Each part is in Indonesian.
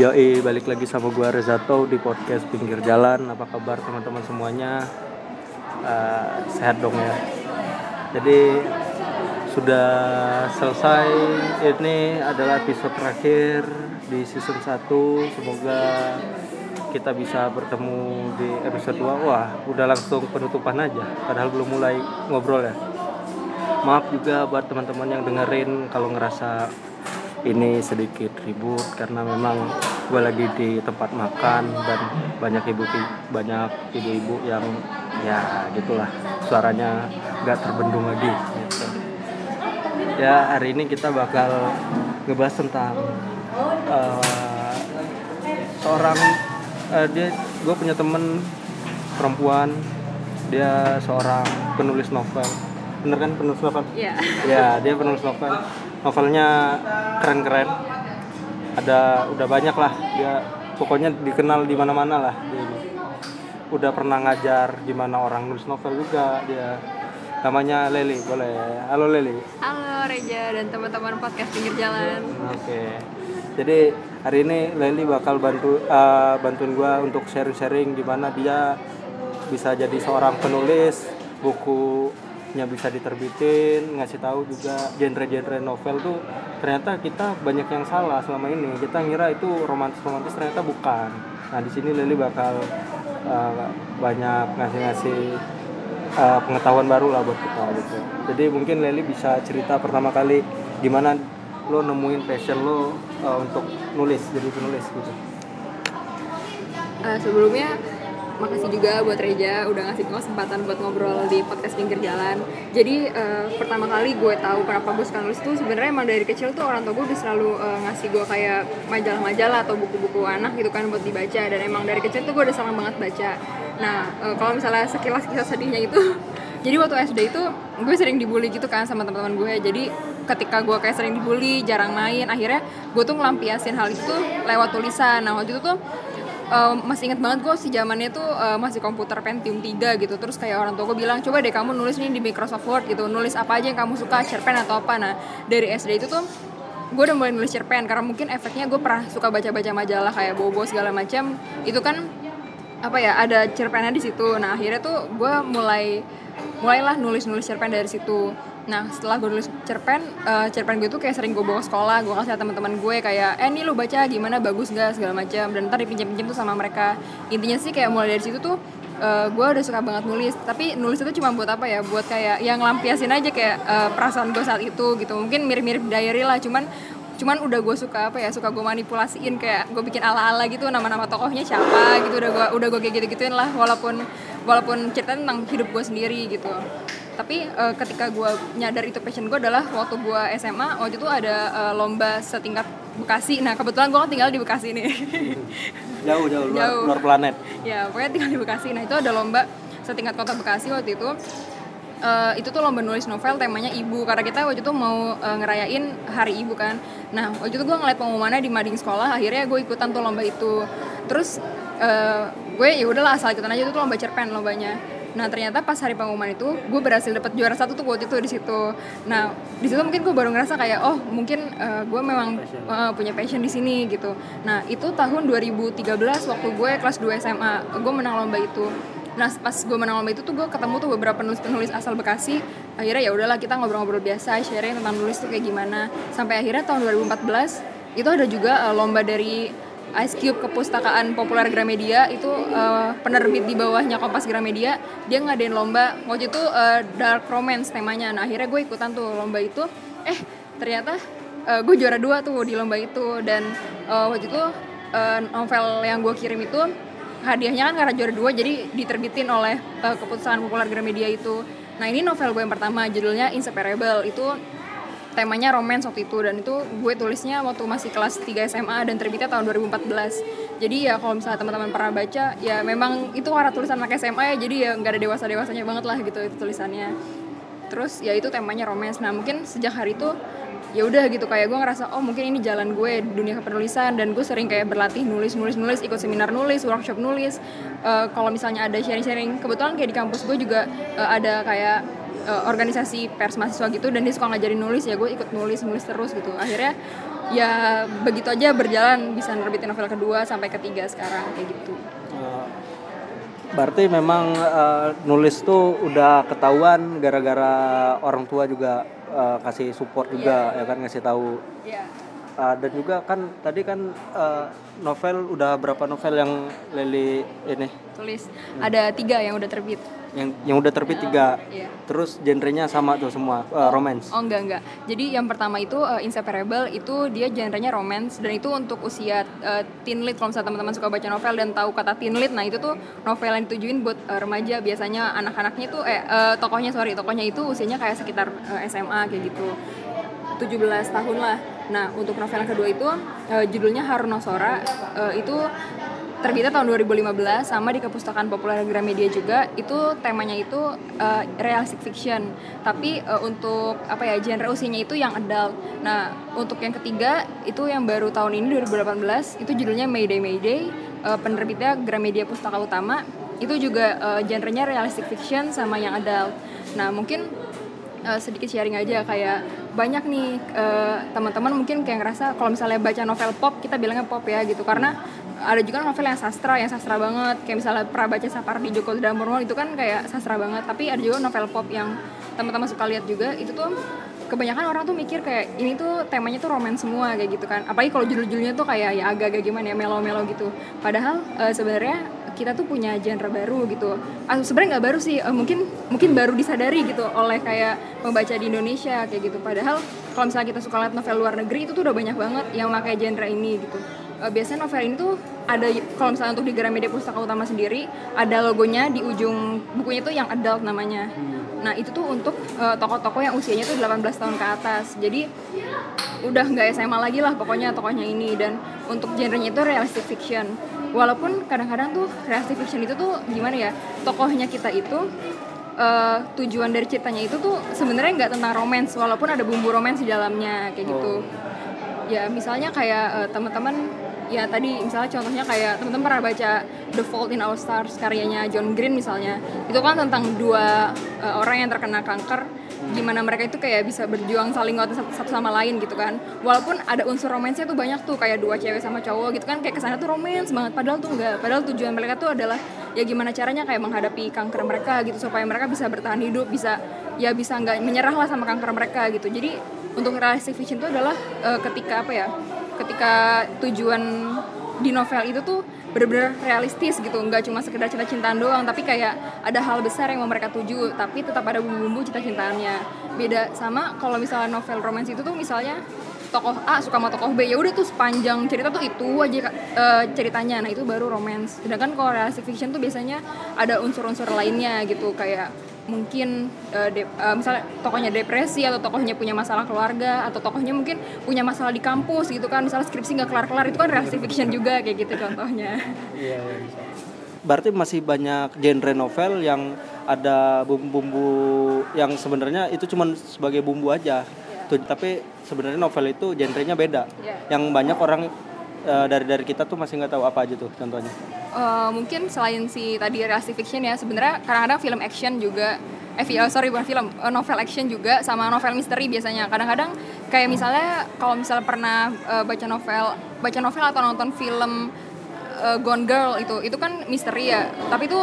Yoi, balik lagi sama gua Rezato di podcast Pinggir Jalan. Apa kabar teman-teman semuanya? Uh, sehat dong ya. Jadi sudah selesai. Ini adalah episode terakhir di season 1. Semoga kita bisa bertemu di episode 2. Wah, udah langsung penutupan aja. Padahal belum mulai ngobrol ya. Maaf juga buat teman-teman yang dengerin kalau ngerasa ini sedikit ribut karena memang gue lagi di tempat makan dan banyak ibu banyak ibu-ibu yang ya gitulah suaranya nggak terbendung lagi gitu. ya hari ini kita bakal ngebahas tentang uh, seorang uh, dia gue punya temen perempuan dia seorang penulis novel bener kan penulis novel? Iya. Ya dia penulis novel novelnya keren-keren. Ada udah banyak lah. Dia pokoknya dikenal di mana-mana lah. Dia ini. Udah pernah ngajar gimana orang nulis novel juga dia. Namanya Leli boleh. Halo Leli. Halo Reja dan teman-teman podcast pinggir jalan. Oke. Jadi hari ini Leli bakal bantu uh, bantuin gue untuk sharing-sharing gimana dia bisa jadi seorang penulis buku nya bisa diterbitin ngasih tahu juga genre-genre novel tuh ternyata kita banyak yang salah selama ini. Kita ngira itu romantis romantis ternyata bukan. Nah di sini Lili bakal uh, banyak ngasih-ngasih uh, pengetahuan baru lah buat kita gitu. Jadi mungkin Lili bisa cerita pertama kali gimana lo nemuin passion lo uh, untuk nulis jadi penulis gitu. Uh, sebelumnya makasih juga buat Reja udah ngasih kesempatan buat ngobrol di podcast pinggir jalan. Jadi uh, pertama kali gue tahu kenapa gue suka nulis tuh sebenarnya emang dari kecil tuh orang tua gue udah selalu uh, ngasih gue kayak majalah-majalah atau buku-buku anak gitu kan buat dibaca dan emang dari kecil tuh gue udah senang banget baca. Nah uh, kalau misalnya sekilas kisah sedihnya itu jadi waktu SD itu gue sering dibully gitu kan sama teman-teman gue jadi ketika gue kayak sering dibully jarang main akhirnya gue tuh ngelampiasin hal itu lewat tulisan nah waktu itu tuh uh, masih inget banget gue si zamannya tuh uh, masih komputer Pentium 3 gitu. Terus kayak orang tua gue bilang coba deh kamu nulis nih di Microsoft Word gitu. Nulis apa aja yang kamu suka cerpen atau apa. Nah dari SD itu tuh gue udah mulai nulis cerpen. Karena mungkin efeknya gue pernah suka baca-baca majalah kayak bobo segala macam itu kan apa ya ada cerpennya di situ. Nah akhirnya tuh gue mulai mulailah nulis-nulis cerpen dari situ Nah setelah gue nulis cerpen, uh, cerpen gue tuh kayak sering gue bawa sekolah, gue kasih teman-teman gue kayak, eh nih lu baca gimana? Bagus gak segala macam, dan ntar dipinjam-pinjam tuh sama mereka. Intinya sih kayak mulai dari situ tuh uh, gue udah suka banget nulis, tapi nulis itu cuma buat apa ya? Buat kayak yang lampiasin aja kayak uh, perasaan gue saat itu gitu. Mungkin mirip-mirip diary lah, cuman cuman udah gue suka apa ya? Suka gue manipulasiin kayak gue bikin ala-ala gitu nama-nama tokohnya siapa gitu. Udah gue udah gue kayak gitu-gituin lah walaupun walaupun cerita tentang hidup gue sendiri gitu tapi uh, ketika gue nyadar itu passion gue adalah waktu gue SMA waktu itu ada uh, lomba setingkat Bekasi. Nah kebetulan gue kan tinggal di Bekasi nih. Jauh jauh luar, jauh. luar planet. Ya pokoknya tinggal di Bekasi. Nah itu ada lomba setingkat kota Bekasi waktu itu. Uh, itu tuh lomba nulis novel temanya ibu. Karena kita waktu itu mau uh, ngerayain hari ibu kan. Nah waktu itu gue ngeliat pengumumannya di mading sekolah. Akhirnya gue ikutan tuh lomba itu. Terus uh, gue ya udahlah asal ikutan aja. Itu tuh lomba cerpen lombanya Nah ternyata pas hari pengumuman itu gue berhasil dapat juara satu tuh waktu itu di situ. Nah di situ mungkin gue baru ngerasa kayak oh mungkin uh, gue memang uh, punya passion di sini gitu. Nah itu tahun 2013 waktu gue kelas 2 SMA gue menang lomba itu. Nah pas gue menang lomba itu tuh gue ketemu tuh beberapa penulis-penulis asal Bekasi. Akhirnya ya udahlah kita ngobrol-ngobrol biasa, sharing tentang nulis tuh kayak gimana. Sampai akhirnya tahun 2014 itu ada juga uh, lomba dari Ice Cube Kepustakaan Populer Gramedia itu uh, penerbit di bawahnya Kompas Gramedia dia ngadain lomba. Waktu itu uh, dark romance temanya. Nah akhirnya gue ikutan tuh lomba itu. Eh ternyata uh, gue juara dua tuh di lomba itu. Dan uh, waktu itu uh, novel yang gue kirim itu hadiahnya kan karena juara dua jadi diterbitin oleh uh, Kepustakaan Populer Gramedia itu. Nah ini novel gue yang pertama judulnya Inseparable. Itu temanya romance waktu itu. Dan itu gue tulisnya waktu masih kelas 3 SMA dan terbitnya tahun 2014 jadi ya kalau misalnya teman-teman pernah baca ya memang itu warna tulisan anak SMA ya. Jadi ya nggak ada dewasa dewasanya banget lah gitu itu tulisannya. Terus ya itu temanya romance. Nah mungkin sejak hari itu ya udah gitu kayak gue ngerasa oh mungkin ini jalan gue dunia kepenulisan dan gue sering kayak berlatih nulis nulis nulis ikut seminar nulis workshop nulis. Uh, kalau misalnya ada sharing sharing kebetulan kayak di kampus gue juga uh, ada kayak uh, organisasi pers mahasiswa gitu dan dia suka ngajarin nulis ya gue ikut nulis nulis terus gitu. Akhirnya ya begitu aja berjalan bisa nerbitin novel kedua sampai ketiga sekarang kayak gitu. Berarti memang eh, nulis tuh udah ketahuan gara-gara orang tua juga eh, kasih support juga ya kan ngasih tahu. Ya Eh, dan juga kan tadi kan eh, novel udah berapa novel yang Leli ini? Tulis. Ada tiga yang udah terbit yang yang udah terbit tiga. Iya. terus genrenya sama tuh semua eh, romance. Oh enggak enggak. Jadi yang pertama itu uh, Inseparable itu dia genrenya romance. Dan itu untuk usia uh, teen lit kalau misalnya teman-teman suka baca novel dan tahu kata teen lit nah itu tuh novel yang ditujuin buat uh, remaja. Biasanya anak-anaknya tuh eh uh, tokohnya sorry tokohnya itu usianya kayak sekitar uh, SMA kayak gitu. 17 tahun lah. Nah untuk novel yang kedua itu uh, judulnya Haruna Sora uh, itu terbitnya tahun 2015 sama di Kepustakaan Populer Gramedia juga itu temanya itu uh, realistic fiction. Tapi uh, untuk apa ya genre usianya itu yang adult. Nah untuk yang ketiga itu yang baru tahun ini 2018 itu judulnya Mayday Mayday uh, penerbitnya Gramedia Pustaka Utama. Itu juga uh, genrenya realistic fiction sama yang adult. Nah mungkin uh, sedikit sharing aja kayak banyak nih uh, teman-teman mungkin kayak ngerasa kalau misalnya baca novel pop kita bilangnya pop ya gitu. Karena ada juga novel yang sastra yang sastra banget. Kayak misalnya pernah baca Sapardi Djoko Damono itu kan kayak sastra banget. Tapi ada juga novel pop yang teman-teman suka lihat juga. Itu tuh kebanyakan orang tuh mikir kayak ini tuh temanya tuh romance semua kayak gitu kan. Apalagi kalau judul-judulnya tuh kayak ya agak-agak gimana ya melo-melo gitu. Padahal uh, sebenarnya kita tuh punya genre baru gitu. Ah, sebenarnya nggak baru sih. Uh, mungkin mungkin baru disadari gitu oleh kayak pembaca di Indonesia kayak gitu. Padahal kalau misalnya kita suka lihat novel luar negeri itu tuh udah banyak banget yang pakai genre ini gitu uh, biasanya novel ini tuh ada kalau misalnya untuk di Gramedia Pustaka Utama sendiri ada logonya di ujung bukunya tuh yang adult namanya. Nah itu tuh untuk uh, tokoh-tokoh yang usianya tuh 18 tahun ke atas. Jadi udah nggak SMA lagi lah pokoknya tokohnya ini. Dan untuk genrenya itu realistic fiction. Walaupun kadang-kadang tuh realistic fiction itu tuh gimana ya tokohnya kita itu uh, tujuan dari ceritanya itu tuh sebenarnya nggak tentang romance. Walaupun ada bumbu romance di dalamnya kayak gitu. Ya misalnya kayak uh, teman-teman ya tadi misalnya contohnya kayak teman-teman pernah baca The Fault in Our Stars karyanya John Green misalnya. Itu kan tentang dua uh, orang yang terkena kanker gimana mereka itu kayak bisa berjuang saling nguatin satu, sama lain gitu kan. Walaupun ada unsur romansnya tuh banyak tuh kayak dua cewek sama cowok gitu kan kayak ke sana tuh romance banget. Padahal tuh enggak. Padahal tujuan mereka tuh adalah ya gimana caranya kayak menghadapi kanker mereka gitu supaya mereka bisa bertahan hidup bisa ya bisa nggak menyerah lah sama kanker mereka gitu. Jadi untuk realistic fiction itu adalah uh, ketika apa ya ketika tujuan di novel itu tuh bener-bener realistis gitu. Nggak cuma sekedar cinta-cintaan doang tapi kayak ada hal besar yang mau mereka tuju tapi tetap ada bumbu-bumbu cinta-cintaannya. Beda sama kalau misalnya novel romance itu tuh misalnya tokoh A suka sama tokoh B ya udah tuh sepanjang cerita tuh itu aja uh, ceritanya. Nah itu baru romance. Sedangkan kalau realistic fiction tuh biasanya ada unsur-unsur lainnya gitu kayak mungkin uh, de, uh, misalnya tokohnya depresi atau tokohnya punya masalah keluarga atau tokohnya mungkin punya masalah di kampus gitu kan misalnya skripsi nggak kelar-kelar itu kan realistic fiction juga kayak gitu contohnya Iya, iya, bisa. Berarti masih banyak genre novel yang ada bumbu-bumbu yang sebenarnya itu cuma sebagai bumbu aja. Tuh, tapi sebenarnya novel itu genrenya beda. Iya. Yang banyak orang eh, dari dari kita tuh masih nggak tahu apa aja tuh contohnya. Uh, mungkin selain si tadi realistic fiction ya sebenarnya kadang-kadang film action juga eh uh, sorry bukan film uh, novel action juga sama novel misteri biasanya kadang-kadang kayak misalnya kalau misalnya pernah uh, baca novel baca novel atau nonton film uh, Gone Girl itu itu kan misteri ya tapi itu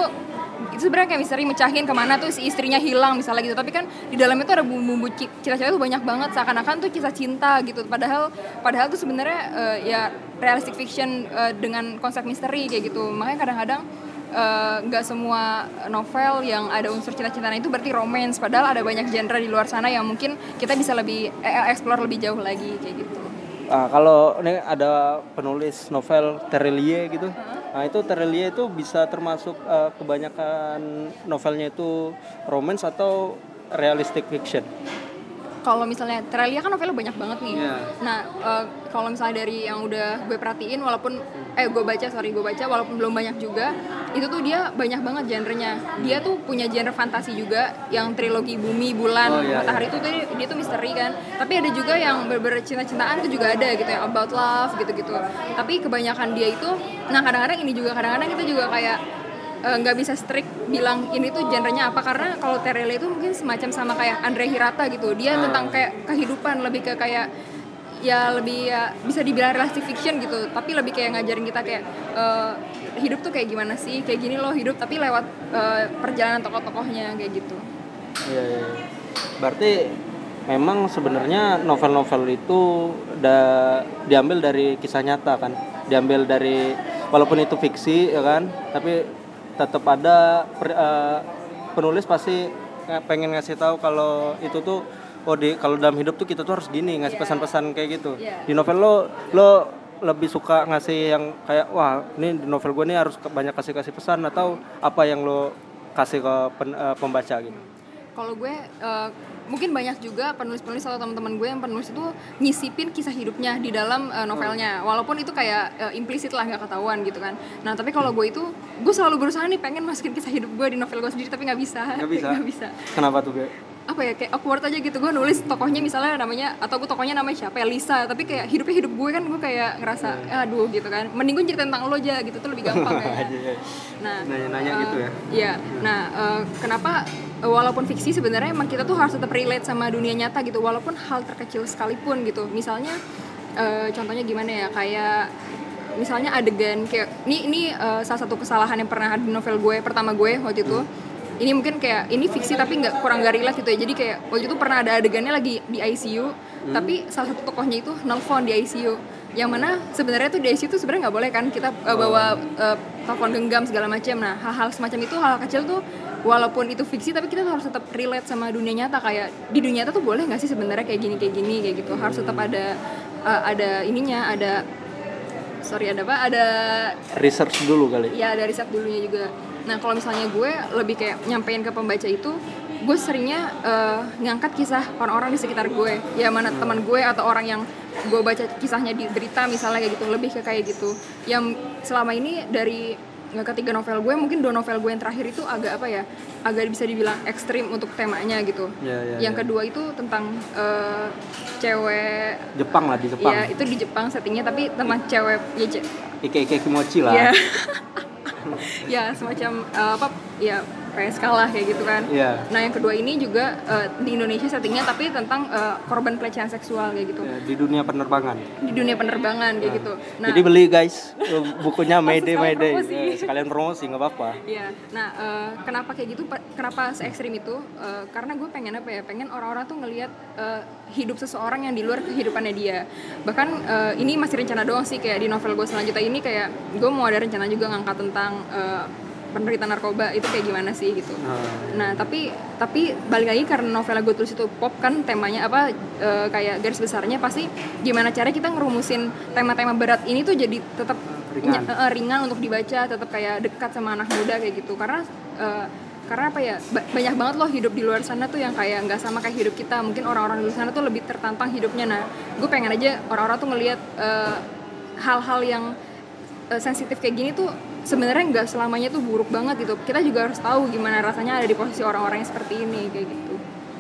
itu sebenarnya kayak misteri mecahin ke mana tuh si istrinya hilang misalnya gitu. Tapi kan di dalamnya tuh ada bumbu-bumbu cinta-cinta tuh banyak banget. Seakan-akan tuh kisah cinta gitu. Padahal padahal tuh sebenarnya uh, ya realistic fiction uh, dengan konsep misteri kayak gitu. Makanya kadang-kadang uh, nggak semua novel yang ada unsur cinta-cintaan itu berarti romance. Padahal ada banyak genre di luar sana yang mungkin kita bisa lebih eh, explore lebih jauh lagi kayak gitu. Ah, kalau ini ada penulis novel Terelie gitu. Nah, itu Terelie itu bisa termasuk eh, kebanyakan novelnya itu romance atau realistic fiction. Kalau misalnya Terelia kan novelnya banyak banget nih. Iya. Nah, eh, kalau misalnya dari yang udah gue perhatiin, walaupun eh gue baca sorry gue baca, walaupun belum banyak juga, itu tuh dia banyak banget genrenya. Dia tuh punya genre fantasi juga, yang trilogi bumi, bulan, Oh, iya, matahari itu tuh dia, dia tuh misteri kan. Tapi ada juga yang bener-bener cinta-cintaan itu juga ada gitu ya, about love gitu-gitu. Tapi kebanyakan dia itu, nah kadang-kadang ini juga kadang-kadang kita juga kayak eh, nggak bisa strict bilang ini tuh genrenya apa karena kalau Terele itu mungkin semacam sama kayak Andre Hirata gitu. Dia tentang kayak kehidupan lebih ke kayak ya lebih ya bisa dibilang realistic fiction gitu. Tapi lebih kayak ngajarin kita kayak eh, hidup tuh kayak gimana sih? Kayak gini loh hidup tapi lewat eh, perjalanan tokoh-tokohnya kayak gitu. Iya, iya. iya. Berarti memang sebenarnya novel-novel itu udah diambil dari kisah nyata kan, diambil dari walaupun itu fiksi ya kan, tapi tetap ada per- eh, penulis pasti pengen ngasih tahu kalau itu tuh oh di kalau dalam hidup tuh kita tuh harus gini ngasih Iya. pesan-pesan kayak gitu. Iya. Di novel lo lo lebih suka ngasih yang kayak wah ini di novel gue nih harus banyak kasih kasih pesan atau apa yang lo kasih ke pen- eh, pembaca gitu. kalau gue eh, mungkin banyak juga penulis-penulis atau teman-teman gue yang penulis itu nyisipin kisah hidupnya di dalam eh, novelnya. Walaupun itu kayak eh, implisit lah nggak ketahuan gitu kan. Nah tapi kalau gue itu gue selalu berusaha nih pengen masukin kisah hidup gue di novel gue sendiri tapi nggak bisa. Nggak bisa? bisa. Kenapa tuh, Be? Apa ya kayak awkward aja gitu. Gue nulis tokohnya misalnya namanya atau gue tokohnya namanya siapa ya Lisa. Tapi kayak hidupnya hidup gue kan gue kayak ngerasa aduh gitu kan. Mending gue cerita tentang lo aja gitu tuh lebih gampang ya. Nah Nanya-nanya eh, gitu ya? iya. Nah eh, kenapa eh, walaupun fiksi sebenarnya emang kita tuh harus tetap relate sama dunia nyata gitu walaupun hal terkecil sekalipun gitu. Misalnya eh, contohnya gimana ya kayak misalnya adegan kayak ini ini eh, salah satu kesalahan yang pernah ada di novel gue pertama gue waktu itu ini mungkin kayak ini fiksi tapi nggak kurang gak relate gitu ya. Jadi kayak waktu itu pernah ada adegannya lagi di ICU tapi salah satu tokohnya itu nelfon di ICU yang mana sebenarnya tuh di ICU tuh sebenarnya nggak boleh kan kita eh, bawa eh, telepon genggam segala macam nah hal-hal semacam itu hal kecil tuh walaupun itu fiksi tapi kita harus tetap relate sama dunia nyata. Kayak di dunia nyata tuh boleh nggak sih sebenarnya kayak gini kayak gini kayak gitu? Harus tetap ada eh, ada ininya ada sorry ada apa? Ada Research dulu kali. ya ada riset dulunya juga nah kalau misalnya gue lebih kayak nyampein ke pembaca itu gue seringnya eh, ngangkat kisah orang-orang di sekitar gue ya mana teman gue atau orang yang gue baca kisahnya di berita misalnya kayak gitu lebih ke kayak gitu yang selama ini dari nggak ketiga novel gue mungkin dua novel gue yang terakhir itu agak apa ya agak bisa dibilang ekstrim untuk temanya gitu Ya, ya, yang ya. kedua itu tentang eh, cewek Jepang lah di Jepang. ya itu di Jepang settingnya tapi tentang cewek ya ce- Ike-ike kimochi lah. ya ya semacam eh, apa ya PSK lah kayak gitu kan Iya. nah yang kedua ini juga eh, di Indonesia settingnya tapi tentang eh, korban pelecehan seksual kayak gitu Ya, di dunia penerbangan. di dunia penerbangan kayak gitu nah Jadi beli guys bukunya Mayday Mayday. promosi. Eh, Sekalian promosi nggak apa-apa. Iya, nah eh, kenapa kayak gitu? Kenapa se ekstrim itu? Eh, karena gue pengen apa ya? Pengen orang-orang tuh ngelihat eh, hidup seseorang yang di luar kehidupannya dia. Bahkan eh, ini masih rencana doang sih kayak di novel gue selanjutnya ini kayak gue mau ada rencana juga ngangkat tentang eh, penderita narkoba itu kayak gimana sih gitu. Nah, Nah tapi tapi balik lagi karena novel gue tulis itu pop kan temanya apa eh, kayak garis besarnya pasti gimana cara kita ngerumusin tema-tema berat ini tuh jadi tetap Ringan. eh, ringan untuk dibaca tetap kayak dekat sama anak muda kayak gitu karena eh, karena apa ya ba- banyak banget loh hidup di luar sana tuh yang kayak nggak sama kayak hidup kita mungkin orang-orang di luar sana tuh lebih tertantang hidupnya nah gue pengen aja orang-orang tuh ngelihat hal-hal yang eh, sensitif kayak gini tuh sebenarnya nggak selamanya tuh buruk banget gitu kita juga harus tahu gimana rasanya ada di posisi orang-orang yang seperti ini kayak gitu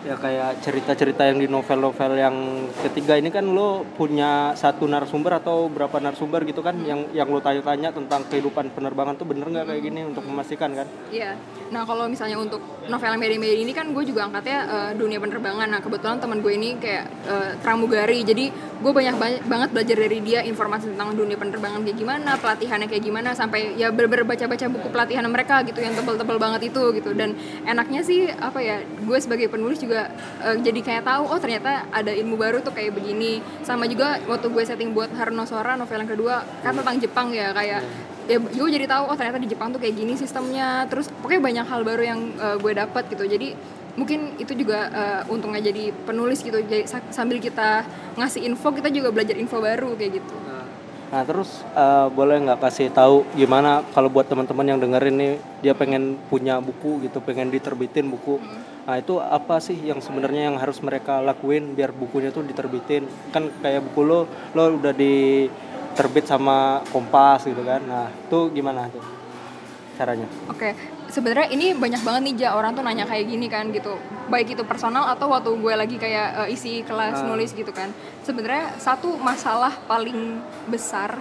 ya kayak cerita-cerita yang di novel-novel yang ketiga ini kan lo punya satu narasumber atau berapa narasumber gitu kan yang yang lo tanya-tanya tentang kehidupan penerbangan tuh bener nggak kayak gini untuk memastikan kan? Iya. Nah kalau misalnya untuk novel yang media-media ini kan gue juga angkatnya eh, dunia penerbangan. Nah kebetulan teman gue ini kayak eh, pramugari, jadi gue banyak banyak banget belajar dari dia informasi tentang dunia penerbangan kayak gimana, pelatihannya kayak gimana, sampai ya bener-bener baca-baca buku pelatihan mereka gitu yang tebel-tebel banget itu gitu. Dan enaknya sih apa ya, gue sebagai penulis juga eh, jadi kayak tahu oh ternyata ada ilmu baru tuh kayak begini. Sama juga waktu gue setting buat Haruno Sora novel yang kedua kan tentang Jepang ya kayak ya gue jadi tahu oh ternyata di Jepang tuh kayak gini sistemnya. Terus pokoknya banyak hal baru yang uh, gue dapat gitu. Jadi mungkin itu juga uh, untungnya jadi penulis gitu. Jadi sa- sambil kita ngasih info kita juga belajar info baru kayak gitu. Nah terus eh, boleh nggak kasih tahu gimana kalau buat teman-teman yang dengerin nih dia pengen punya buku gitu, pengen diterbitin buku. Nah itu apa sih yang sebenarnya yang harus mereka lakuin biar bukunya tuh diterbitin? Kan kayak buku lo, lo udah diterbit sama Kompas gitu kan. Nah itu gimana tuh caranya? Oke, sebenarnya ini banyak banget nih ja orang tuh nanya kayak gini kan gitu. Baik itu personal atau waktu gue lagi kayak uh, isi kelas nulis gitu kan. Sebenarnya satu masalah paling besar,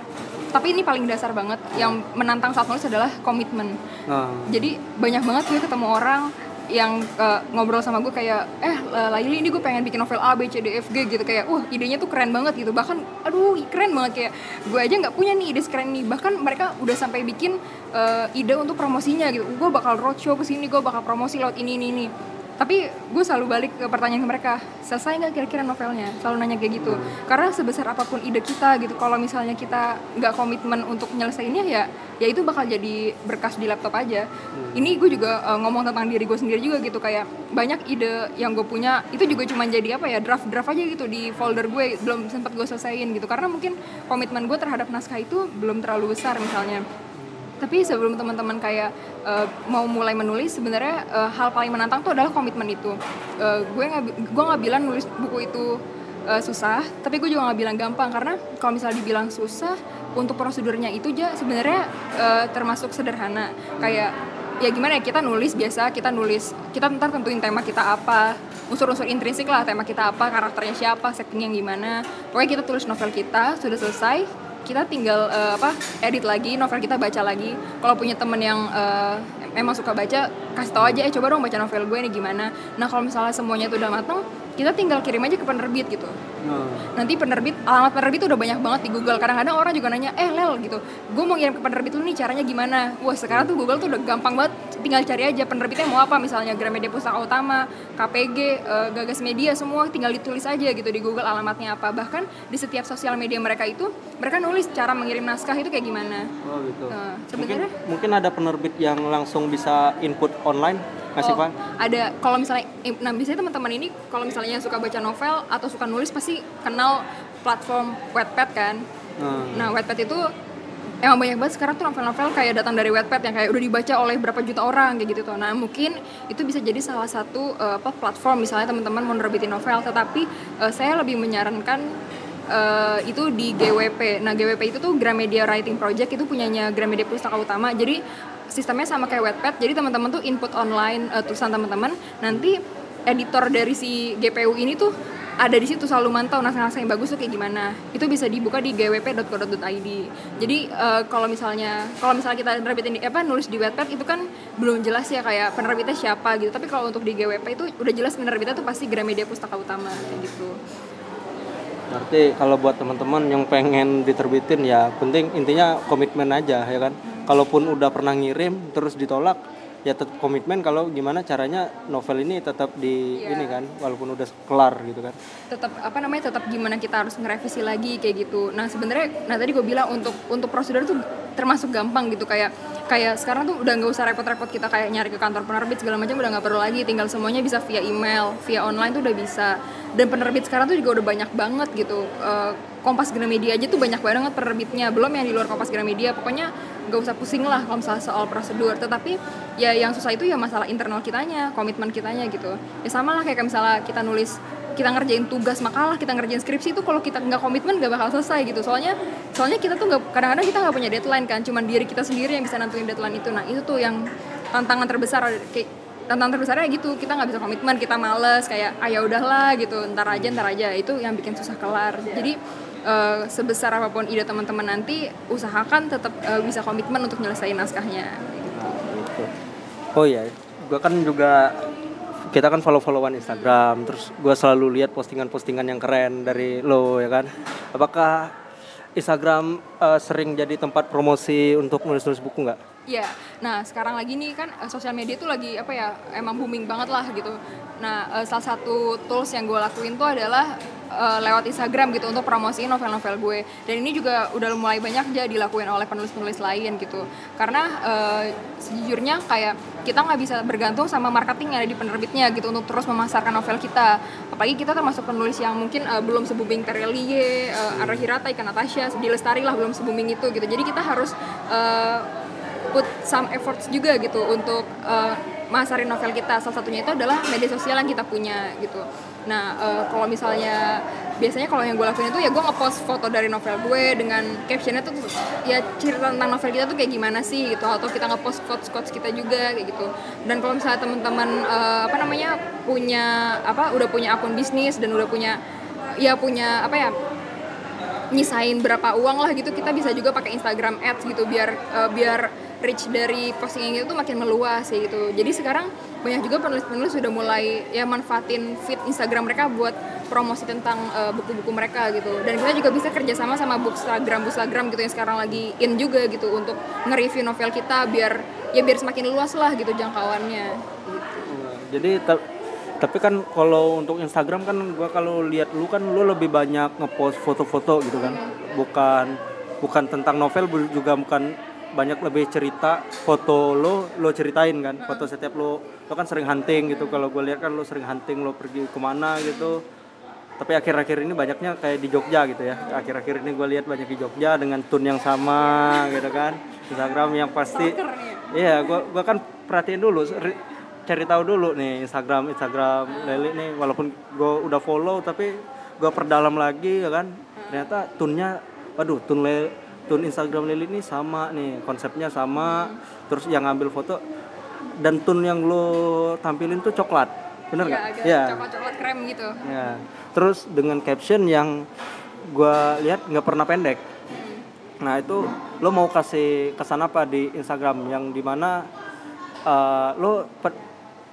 tapi ini paling dasar banget yang menantang saat nulis adalah komitmen. Nah, Jadi banyak banget gue ketemu orang yang uh, ngobrol sama gue kayak eh Laili ini gue pengen bikin novel A B C D F G gitu. Kayak wah idenya tuh keren banget gitu. Bahkan aduh keren banget kayak gue aja nggak punya nih ide sekeren ini bahkan mereka udah sampai bikin uh, ide untuk promosinya gitu. Gue bakal roadshow ke sini gue bakal promosi lewat ini ini ini tapi gue selalu balik ke pertanyaan ke mereka selesai nggak kira-kira novelnya selalu nanya kayak gitu hmm. karena sebesar apa pun ide kita gitu kalau misalnya kita nggak komitmen untuk nyelesainnya ya ya itu bakal jadi berkas di laptop aja hmm. ini gue juga uh, ngomong tentang diri gue sendiri juga gitu kayak banyak ide yang gue punya itu juga cuma jadi apa ya draft draft aja gitu di folder gue belum sempat gue selesaiin gitu karena mungkin komitmen gue terhadap naskah itu belum terlalu besar misalnya tapi sebelum teman-teman kayak uh, mau mulai menulis sebenarnya uh, hal paling menantang tuh adalah komitmen itu. Uh, gue nggak gue nggak bilang nulis buku itu uh, susah tapi gue juga nggak bilang gampang. Karena kalau misalnya dibilang susah untuk prosedurnya itu aja sebenarnya uh, termasuk sederhana. Kayak ya gimana ya kita nulis biasa kita nulis kita ntar tentuin tema kita apa unsur-unsur intrinsik lah tema kita apa karakternya siapa setting yang gimana. Pokoknya kita tulis novel kita sudah selesai kita tinggal uh, apa edit lagi novel kita baca lagi. Kalau punya temen yang uh, emang suka baca kasih tau aja eh coba dong baca novel gue ini gimana? Nah kalau misalnya semuanya itu udah matang kita tinggal kirim aja ke penerbit gitu hmm. nanti penerbit alamat penerbit udah banyak banget di Google. Kadang-kadang orang juga nanya eh lel gitu. Gue mau ngirim ke penerbit lu nih caranya gimana? Wah sekarang tuh Google tuh udah gampang banget tinggal cari aja penerbitnya mau apa. Misalnya Gramedia Pustaka Utama KPG uh, eh, Gagas Media semua tinggal ditulis aja gitu di Google alamatnya apa. Bahkan di setiap sosial media mereka itu mereka nulis cara mengirim naskah itu kayak gimana. Oh gitu. Sebenarnya mungkin, mungkin ada penerbit yang langsung bisa input online masih oh, ada kalau misalnya nah biasanya teman-teman ini kalau misalnya suka baca novel atau suka nulis pasti kenal platform Wattpad kan hmm. nah Wattpad itu emang banyak banget sekarang tuh novel-novel kayak datang dari Wattpad yang kayak udah dibaca oleh berapa juta orang kayak gitu tuh. Nah mungkin itu bisa jadi salah satu uh, apa platform misalnya teman-teman mau nerbitin novel, tetapi uh, saya lebih menyarankan uh, itu di GWP. Nah GWP itu tuh Gramedia Writing Project itu punyanya Gramedia Pustaka Utama. Jadi sistemnya sama kayak Wattpad. Jadi teman-teman tuh input online uh, tulisan teman-teman. Nanti editor dari si GPU ini tuh ada di situ selalu mantau naskah-naskah yang bagus tuh kayak gimana. Itu bisa dibuka di gwp.co.id jadi uh, kalau misalnya kalau misalnya kita nerbitin di apa nulis di Wattpad itu kan belum jelas ya kayak penerbitnya siapa gitu. Tapi kalau untuk di GWP itu udah jelas penerbitnya tuh pasti Gramedia Pustaka Utama kayak gitu. Berarti kalau buat teman-teman yang pengen diterbitin ya penting intinya komitmen aja ya kan kalaupun udah pernah ngirim terus ditolak ya tetap komitmen kalau gimana caranya novel ini tetap di yeah. ini kan walaupun udah kelar gitu kan. Tetap apa namanya tetap gimana kita harus ngerevisi lagi kayak gitu. Nah sebenarnya nah tadi gue bilang untuk untuk prosedur tuh termasuk gampang gitu kayak kayak sekarang tuh udah nggak usah repot-repot kita kayak nyari ke kantor penerbit segala macam udah nggak perlu lagi. Tinggal semuanya bisa via email via online tuh udah bisa. Dan penerbit sekarang tuh juga udah banyak banget gitu uh, Kompas Gramedia aja tuh banyak banget penerbitnya. Belum yang di luar Kompas Gramedia pokoknya nggak usah pusing lah kalau misalnya soal prosedur. Tetapi ya yang susah itu ya masalah internal kitanya komitmen kitanya gitu. Ya sama lah kayak misalnya kita nulis kita ngerjain tugas makalah kita ngerjain skripsi itu kalau kita nggak komitmen nggak bakal selesai gitu. Soalnya soalnya kita tuh nggak kadang-kadang kita nggak punya deadline kan cuman diri kita sendiri yang bisa nentuin deadline itu. Nah itu tuh yang tantangan terbesar kayak tantangan terbesarnya gitu. Kita nggak bisa komitmen kita males kayak ah ya udahlah gitu. Ntar aja ntar aja. Itu yang bikin susah kelar. Jadi uh, sebesar apa pun ide teman-teman nanti usahakan tetap uh, bisa komitmen untuk nyelesain naskahnya gitu. oh ya gue kan juga kita kan follow-followan Instagram terus gue selalu lihat postingan-postingan yang keren dari lo ya kan apakah Instagram uh, sering jadi tempat promosi untuk nulis-nulis buku nggak? Iya, nah sekarang lagi nih kan sosial media tuh lagi apa ya emang booming banget lah gitu. Nah uh, salah satu tools yang gue lakuin tuh adalah uh, lewat Instagram gitu untuk promosiin novel-novel gue. Dan ini juga udah mulai banyak aja dilakuin oleh penulis-penulis lain gitu. Karena uh, sejujurnya kayak kita nggak bisa bergantung sama marketing yang ada di penerbitnya gitu untuk terus memasarkan novel kita. Apalagi kita termasuk penulis yang mungkin uh, belum se-booming Terelie, uh, Ara Hirata, Ikan Natasha, Sedi Lestari lah belum se-booming itu gitu. Jadi kita harus uh, put some efforts juga gitu untuk uh, masarin novel kita. Salah satunya itu adalah media sosial yang kita punya gitu nah uh, kalau misalnya biasanya kalau yang gue lakuin itu ya gue ngepost foto dari novel gue dengan captionnya tuh ya cerita tentang novel kita tuh kayak gimana sih gitu atau kita ngepost quotes quotes kita juga kayak gitu. Dan kalau misalnya teman-teman uh, apa namanya punya apa udah punya akun bisnis dan udah punya ya punya apa ya nyisain berapa uang lah gitu kita bisa juga pakai Instagram Ads gitu biar uh, biar reach dari postingan itu tuh makin meluas ya gitu. Jadi sekarang banyak juga penulis-penulis sudah mulai ya manfaatin feed Instagram mereka buat promosi tentang uh, buku-buku mereka gitu. Dan kita juga bisa kerjasama sama bookstagram bookstagram gitu yang sekarang lagi in juga gitu untuk nge-review novel kita biar ya biar semakin luas lah gitu jangkauannya gitu. jadi tapi kan kalau untuk Instagram kan gua kalau lihat lu kan lu lebih banyak ngepost foto-foto gitu kan. Bukan bukan tentang novel juga bukan banyak lebih cerita foto lo lo ceritain kan foto setiap lo lo kan sering hunting gitu. Kalau gue lihat kan lo sering hunting lo pergi ke mana gitu. Tapi akhir-akhir ini banyaknya kayak di Jogja gitu ya. Akhir-akhir ini gue lihat banyak di Jogja dengan tune yang sama gitu kan. Instagram yang pasti iya gue gua kan perhatiin dulu cari tahu dulu nih Instagram Instagram Leli nih. Walaupun gue udah follow tapi gue perdalam lagi ya kan. Ternyata tunnya waduh tun Le, tun Instagram Leli ini sama nih konsepnya sama. Terus yang ngambil foto dan tun yang lo tampilin tuh coklat bener nggak ya, ya. coklat coklat krem gitu ya terus dengan caption yang gue lihat nggak pernah pendek hmm. nah itu lo mau kasih kesan apa di Instagram yang di mana uh, lo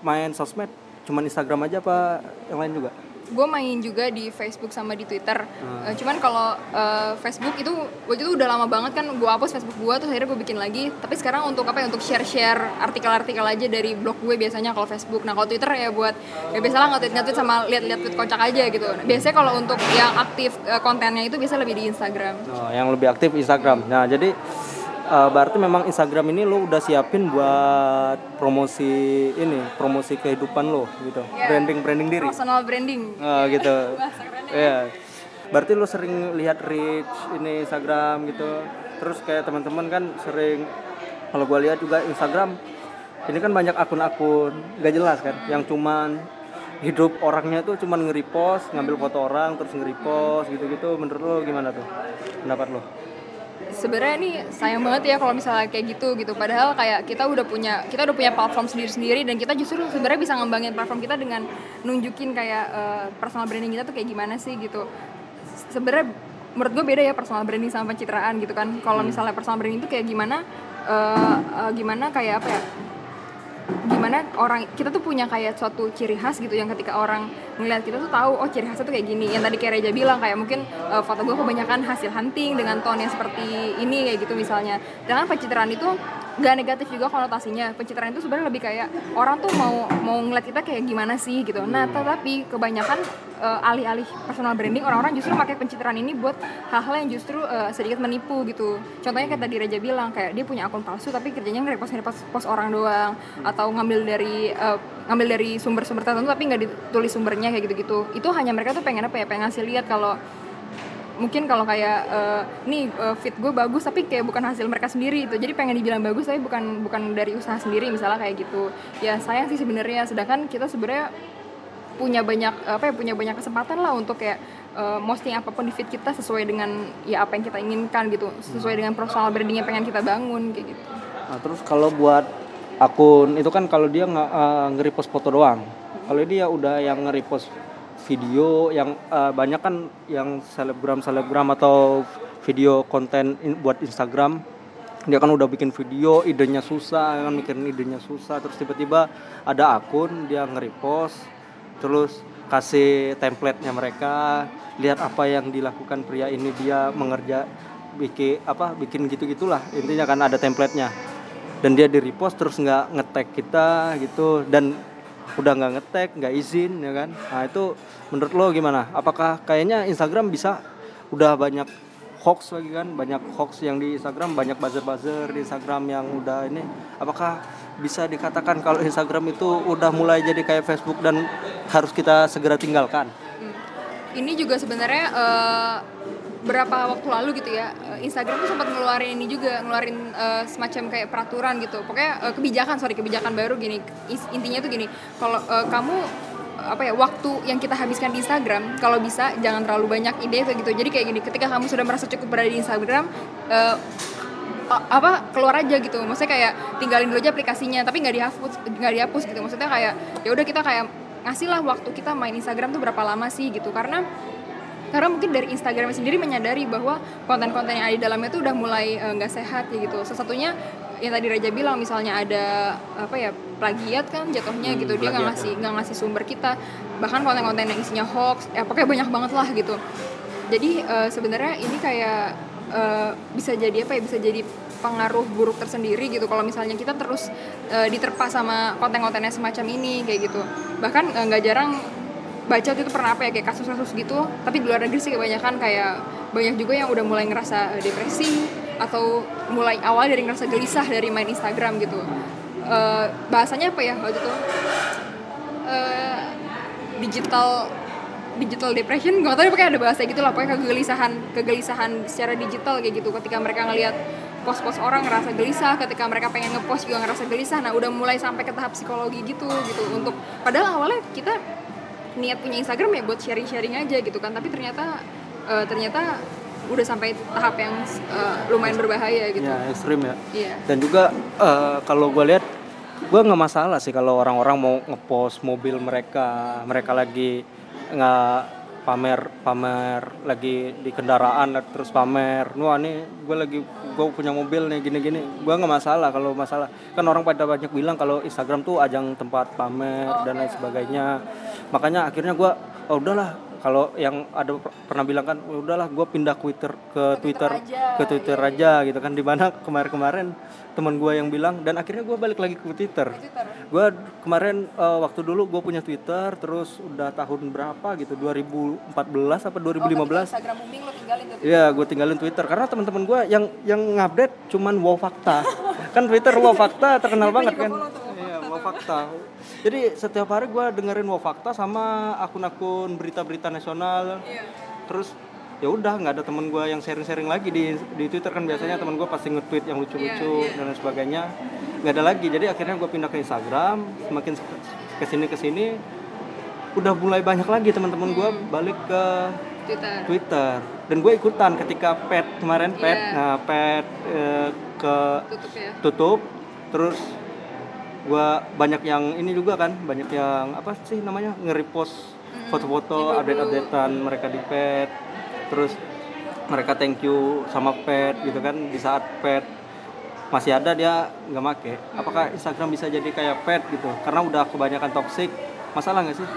main sosmed cuman Instagram aja apa yang lain juga? Gue main juga di Facebook sama di Twitter. Hmm. Uh, cuman kalau uh, Facebook itu waktu itu udah lama banget kan gue hapus Facebook gue terus akhirnya gue bikin lagi. Tapi sekarang untuk apa ya? Untuk share-share artikel-artikel aja dari blog gue biasanya kalau Facebook. Nah kalau Twitter ya buat ya biasalah nge-tweet sama lihat-lihat tweet kocak aja gitu. Nah, biasanya kalau untuk yang aktif uh, kontennya itu bisa lebih di Instagram. Oh, yang lebih aktif Instagram. Nah jadi uh, berarti memang Instagram ini lo udah siapin buat promosi ini promosi kehidupan lo gitu. Yeah. branding branding diri. Personal branding. Uh, gitu. Ya yeah. berarti lo sering lihat reach ini Instagram gitu. Terus kayak teman-teman kan sering kalau gue lihat juga Instagram ini kan banyak akun-akun gak jelas kan yang cuman hidup orangnya tuh cuman nge-repost ngambil foto orang terus nge-repost gitu-gitu. Menurut lo gimana tuh? Pendapat lo sebenarnya ini sayang banget ya kalau misalnya kayak gitu gitu. Padahal kayak kita udah punya kita udah punya platform sendiri-sendiri dan kita justru sebenarnya bisa ngembangin platform kita dengan nunjukin kayak uh, personal branding kita tuh kayak gimana sih gitu. Sebenarnya menurut gue beda ya personal branding sama pencitraan gitu kan. Kalau hmm. misalnya personal branding itu kayak gimana uh, uh, gimana kayak apa ya gimana orang kita tuh punya kayak suatu ciri khas gitu yang ketika orang ngeliat kita tuh tahu oh ciri khasnya tuh kayak gini. Yang tadi kayak Reja bilang kayak mungkin uh, foto gue kebanyakan hasil hunting dengan tone yang seperti ini kayak gitu misalnya. Dengan pencitraan itu gak negatif juga konotasinya. Pencitraan itu sebenarnya lebih kayak orang tuh mau mau ngeliat kita kayak gimana sih gitu. Nah tetapi kebanyakan uh, alih-alih personal branding orang-orang justru pakai pencitraan ini buat hal-hal yang justru uh, sedikit menipu gitu. Contohnya kayak tadi Reja bilang kayak dia punya akun palsu tapi kerjanya nge-repost nge post orang doang atau ngambil dari uh, ngambil dari sumber-sumber tertentu tapi nggak ditulis sumbernya kayak gitu-gitu. Itu hanya mereka tuh pengen apa ya pengen ngasih lihat kalau mungkin kalau kayak uh, nih uh, fit gue bagus tapi kayak bukan hasil mereka sendiri itu jadi pengen dibilang bagus tapi bukan bukan dari usaha sendiri misalnya kayak gitu. Ya sayang sih sebenarnya. Sedangkan kita sebenarnya punya banyak apa ya punya banyak kesempatan lah untuk kayak uh, posting apa pun di feed kita sesuai dengan ya apa yang kita inginkan gitu. Sesuai dengan personal branding yang pengen kita bangun kayak gitu. Nah terus kalau buat akun itu kan kalau dia nggak uh, nge-repost foto doang. Kalau dia udah yang nge-repost video yang uh, banyak kan yang selebgram selebgram atau video konten in, buat Instagram dia kan udah bikin video idenya susah kan mikirin idenya susah terus tiba-tiba ada akun dia nge-repost terus kasih template-nya mereka lihat apa yang dilakukan pria ini dia mengerja bikin apa bikin gitu gitulah intinya kan ada template-nya. Dan dia di repost terus nggak ngetek kita gitu. Dan udah nggak ngetek nggak izin ya kan? Nah itu menurut lo gimana? Apakah kayaknya Instagram bisa udah banyak hoax lagi kan banyak hoax yang di Instagram banyak buzzer-buzzer di Instagram yang udah ini. Apakah bisa dikatakan kalau Instagram itu udah mulai jadi kayak Facebook dan harus kita segera tinggalkan? Hmm. ini juga sebenarnya uh, berapa waktu lalu gitu ya eh, Instagram tuh sempat ngeluarin ini juga ngeluarin uh, semacam kayak peraturan gitu. Pokoknya uh, kebijakan sorry kebijakan baru gini. Intinya tuh gini kalau uh, kamu apa ya waktu yang kita habiskan di Instagram kalau bisa jangan terlalu banyak ide gitu. Jadi kayak gini ketika kamu sudah merasa cukup berada di Instagram uh, apa keluar aja gitu. Maksudnya kayak tinggalin dulu aja aplikasinya tapi nggak dihapus nggak dihapus gitu. Maksudnya kayak ya udah kita kayak ngasih lah waktu kita main Instagram tuh berapa lama sih gitu. Karena karena mungkin dari Instagram sendiri menyadari bahwa konten-konten yang ada di dalamnya itu udah mulai eh, nggak sehat ya gitu. Salah satunya yang tadi Raja bilang misalnya ada apa ya plagiat kan jatuhnya Hmm, gitu. Dia nggak ngasih nggak ngasih sumber kita. Bahkan konten-konten yang isinya hoax ya pokoknya banyak banget lah gitu. Jadi eh, sebenarnya ini kayak eh, bisa jadi apa ya bisa jadi pengaruh buruk tersendiri gitu. Kalau misalnya kita terus eh, diterpa sama konten-kontennya semacam ini kayak gitu. Bahkan nggak jarang baca itu pernah apa ya kayak kasus-kasus gitu. Tapi di luar negeri sih kebanyakan kayak banyak juga yang udah mulai ngerasa depresi atau mulai awal dari ngerasa gelisah dari main Instagram gitu. Eh, bahasanya apa ya waktu itu? Eh, digital digital depression? Nggak tahu pokoknya ada bahasa gitu lah pokoknya kegelisahan kegelisahan secara digital kayak gitu. Ketika mereka ngelihat post-post orang ngerasa gelisah ketika mereka pengen ngepost juga ngerasa gelisah. Nah udah mulai sampai ke tahap psikologi gitu gitu. Untuk padahal awalnya kita niat punya Instagram ya buat sharing-sharing aja gitu kan. Tapi ternyata eh, ternyata udah sampai tahap yang eh, lumayan berbahaya gitu. Ya ekstrim ya. Iya. Dan juga eh, kalau gue lihat gue nggak masalah sih kalau orang-orang mau ngepost mobil mereka mereka lagi nggak pamer pamer lagi di kendaraan terus pamer wah nih gue lagi gue punya mobil nih gini-gini. Gue nggak masalah kalau masalah. Kan orang pada banyak bilang kalau Instagram tuh ajang tempat pamer dan lain sebagainya. Makanya akhirnya gue oh udahlah kalau yang ada per- pernah bilang kan "Oh, udahlah gue pindah Twitter ke Twitter aja, ke Twitter aja gitu kan. Di mana kemarin-kemarin teman gue yang bilang dan akhirnya gue balik lagi ke Twitter. Twitter gue kemarin eh, waktu dulu gue punya Twitter terus udah tahun berapa gitu 2014 apa 2015 Instagram booming lo tinggalin tuh Iya, gue tinggalin Twitter karena teman-teman gue yang yang ngupdate cuman wow fakta. kan Twitter wow fakta terkenal banget kan. Iya, wow fakta. Jadi setiap hari gue dengerin wow fakta sama akun-akun berita-berita nasional. Iya. Terus ya udah nggak ada temen gue yang sharing-sharing lagi di di Twitter kan biasanya temen gue pasti nge-tweet yang lucu-lucu dan lain sebagainya. Nggak ada lagi. Jadi akhirnya gue pindah ke Instagram. Semakin ke sini ke sini udah mulai banyak lagi teman-teman gue balik ke Twitter Twitter dan gue ikutan ketika pet kemarin pet Iya. nah pet eh, ke tutup ya tutup terus gue banyak yang ini juga kan banyak yang apa sih namanya nge-repost foto-foto update-updatean mereka di pet terus mereka thank you sama pet gitu kan di saat pet masih ada dia nggak make. Apakah Instagram bisa jadi kayak pet gitu? Karena udah kebanyakan toxic masalah nggak sih?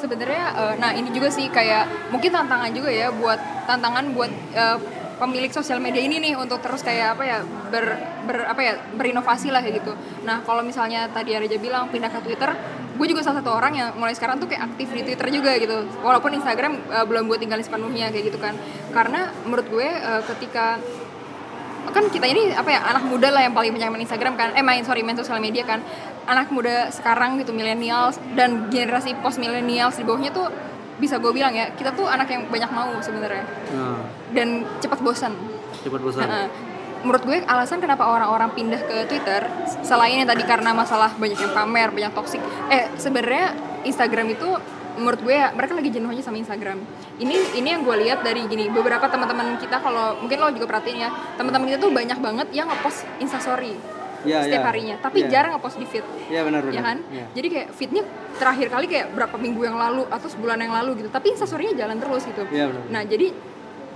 Sebenarnya eh, nah ini juga sih kayak mungkin tantangan juga ya buat tantangan buat eh, pemilik sosial media ini nih untuk terus kayak apa ya ber, ber apa ya berinovasi lah kayak gitu. Nah kalau misalnya tadi Arja bilang pindah ke Twitter gue juga salah satu orang yang mulai sekarang tuh kayak aktif di Twitter juga gitu. Walaupun Instagram eh, belum gue tinggalin sepenuhnya kayak gitu kan. Karena menurut gue eh, ketika kan kita ini apa ya anak muda lah yang paling banyak main Instagram kan. Eh main sorry main sosial media kan. Anak muda sekarang gitu millennials dan generasi post millennials di bawahnya tuh bisa gue bilang ya kita tuh anak yang banyak mau sebenarnya. Nah, dan cepat bosan. Cepat bosan. Nah, menurut gue alasan kenapa orang-orang pindah ke Twitter selain yang tadi karena masalah banyak yang pamer banyak toksik eh sebenarnya Instagram itu menurut gue ya mereka lagi jenuh aja sama Instagram. Ini ini yang gue lihat dari gini beberapa teman-teman kita kalau mungkin lo juga perhatiin ya teman-teman kita tuh banyak banget yang ngepost instastory Ya, setiap ya. harinya tapi Ya. jarang ngepost di feed ya benar benar ya kan Ya. jadi kayak feednya terakhir kali kayak berapa minggu yang lalu atau sebulan yang lalu gitu tapi instastorynya jalan terus gitu Iya, benar. nah jadi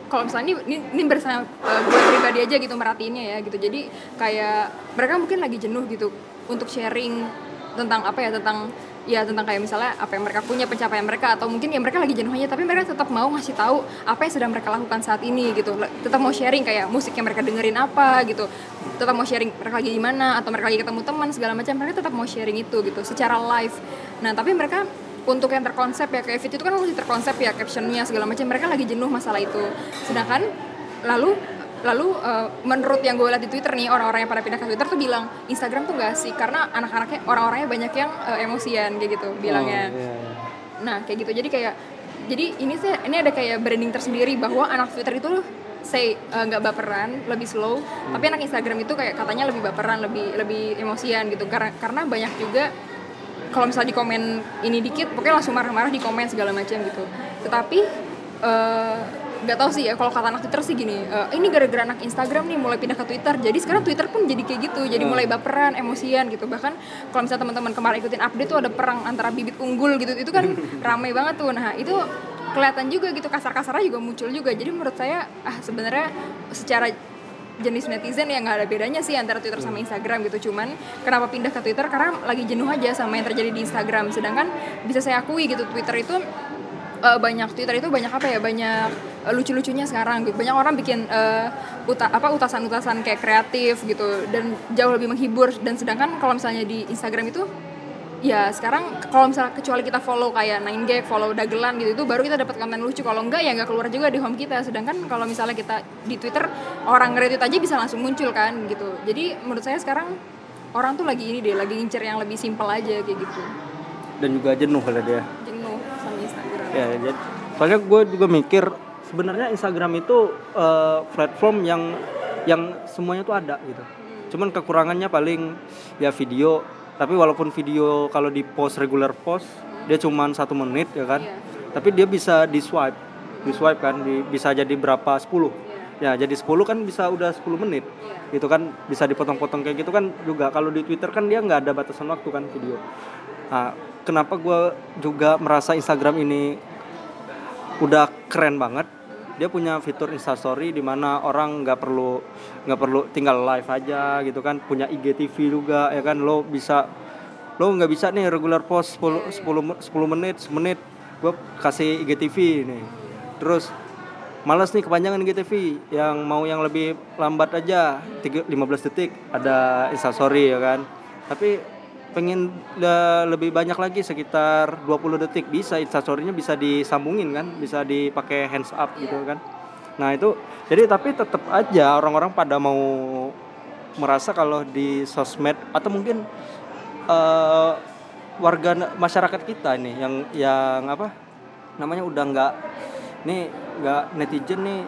kalau misalnya ini ini, ini bersama uh, gue pribadi aja gitu merhatiinnya ya gitu jadi kayak mereka mungkin lagi jenuh gitu untuk sharing tentang apa ya tentang ya tentang kayak misalnya apa yang mereka punya pencapaian mereka atau mungkin ya mereka lagi jenuh aja tapi mereka tetap mau ngasih tahu apa yang sedang mereka lakukan saat ini gitu. Tetap mau sharing kayak musik yang mereka dengerin apa gitu. Tetap mau sharing mereka lagi di mana atau mereka lagi ketemu teman segala macam mereka tetap mau sharing itu gitu secara live. Nah tapi mereka untuk yang terkonsep ya kayak fit itu kan masih terkonsep ya captionnya segala macam mereka lagi jenuh masalah itu. Sedangkan lalu lalu eh, menurut yang gue lihat di Twitter nih orang-orang yang pada pindah ke Twitter tuh bilang Instagram tuh gak asik karena anak-anaknya orang-orangnya banyak yang eh, emosian kayak gitu bilangnya. Oh, iya. nah kayak gitu. Jadi kayak jadi ini sih ini ada kayak branding tersendiri bahwa anak Twitter itu say eh, nggak baperan lebih slow. Tapi anak Instagram itu kayak katanya lebih baperan lebih lebih emosian gitu. Karena karena banyak juga kalau misalnya di komen ini dikit pokoknya langsung marah-marah di komen segala macam gitu. Tetapi eh, nggak tahu sih ya kalau kata anak Twitter sih gini eh, ini gara-gara anak Instagram nih mulai pindah ke Twitter. Jadi sekarang Twitter pun jadi kayak gitu jadi mulai baperan emosian gitu. Bahkan kalau misalnya teman-teman kemarin ikutin update tuh ada perang antara bibit unggul gitu itu kan ramai banget tuh. Nah itu kelihatan juga gitu kasar-kasarnya juga muncul juga. Jadi menurut saya ah sebenarnya secara jenis netizen ya nggak ada bedanya sih antara Twitter sama Instagram gitu. Cuman kenapa pindah ke Twitter? Karena lagi jenuh aja sama yang terjadi di Instagram. Sedangkan bisa saya akui gitu Twitter itu uh, banyak Twitter itu banyak apa ya? Banyak uh, lucu-lucunya sekarang gitu. banyak orang bikin uh, uta apa utasan-utasan kayak kreatif gitu dan jauh lebih menghibur. Dan sedangkan kalau misalnya di Instagram itu ya sekarang kalau misalnya kecuali kita follow kayak Nine Gag, follow dagelan gitu itu baru kita dapat konten lucu. Kalau enggak ya nggak keluar juga di home kita. Sedangkan kalau misalnya kita di Twitter orang nge aja bisa langsung muncul kan gitu. Jadi menurut saya sekarang orang tuh lagi ini deh lagi ngincer yang lebih simpel aja kayak gitu. Dan juga jenuh kali dia. Jenuh sama Instagram. Ya jadi soalnya gue juga mikir sebenarnya Instagram itu uh, platform yang yang semuanya tuh ada gitu. Hmm. cuman kekurangannya paling ya video. Tapi walaupun video kalau di post regular post dia cuma satu menit ya kan? Yeah. tapi dia bisa di swipe. Di swipe kan di, bisa jadi berapa? 10 yeah. ya jadi 10 kan bisa udah 10 menit. Yeah. gitu kan bisa dipotong-potong kayak gitu kan juga. Kalau di Twitter kan dia nggak ada batasan waktu kan video. Nah kenapa gue juga merasa Instagram ini udah keren banget dia punya fitur instastory di mana orang nggak perlu nggak perlu tinggal live aja gitu kan. Punya IGTV juga ya kan. Lo bisa lo nggak bisa nih regular post 10 10 10 menit semenit. Gue kasih IGTV nih. Terus malas nih kepanjangan IGTV yang mau yang lebih lambat aja 3, 15 detik ada instastory ya kan. Tapi pengen lebih banyak lagi sekitar 20 detik. Bisa instastorynya bisa disambungin kan bisa dipakai hands up gitu kan. Nah itu jadi tapi tetap aja orang-orang pada mau merasa kalau di sosmed atau mungkin uh, warga masyarakat kita nih yang yang apa namanya udah nggak nih nggak netizen nih.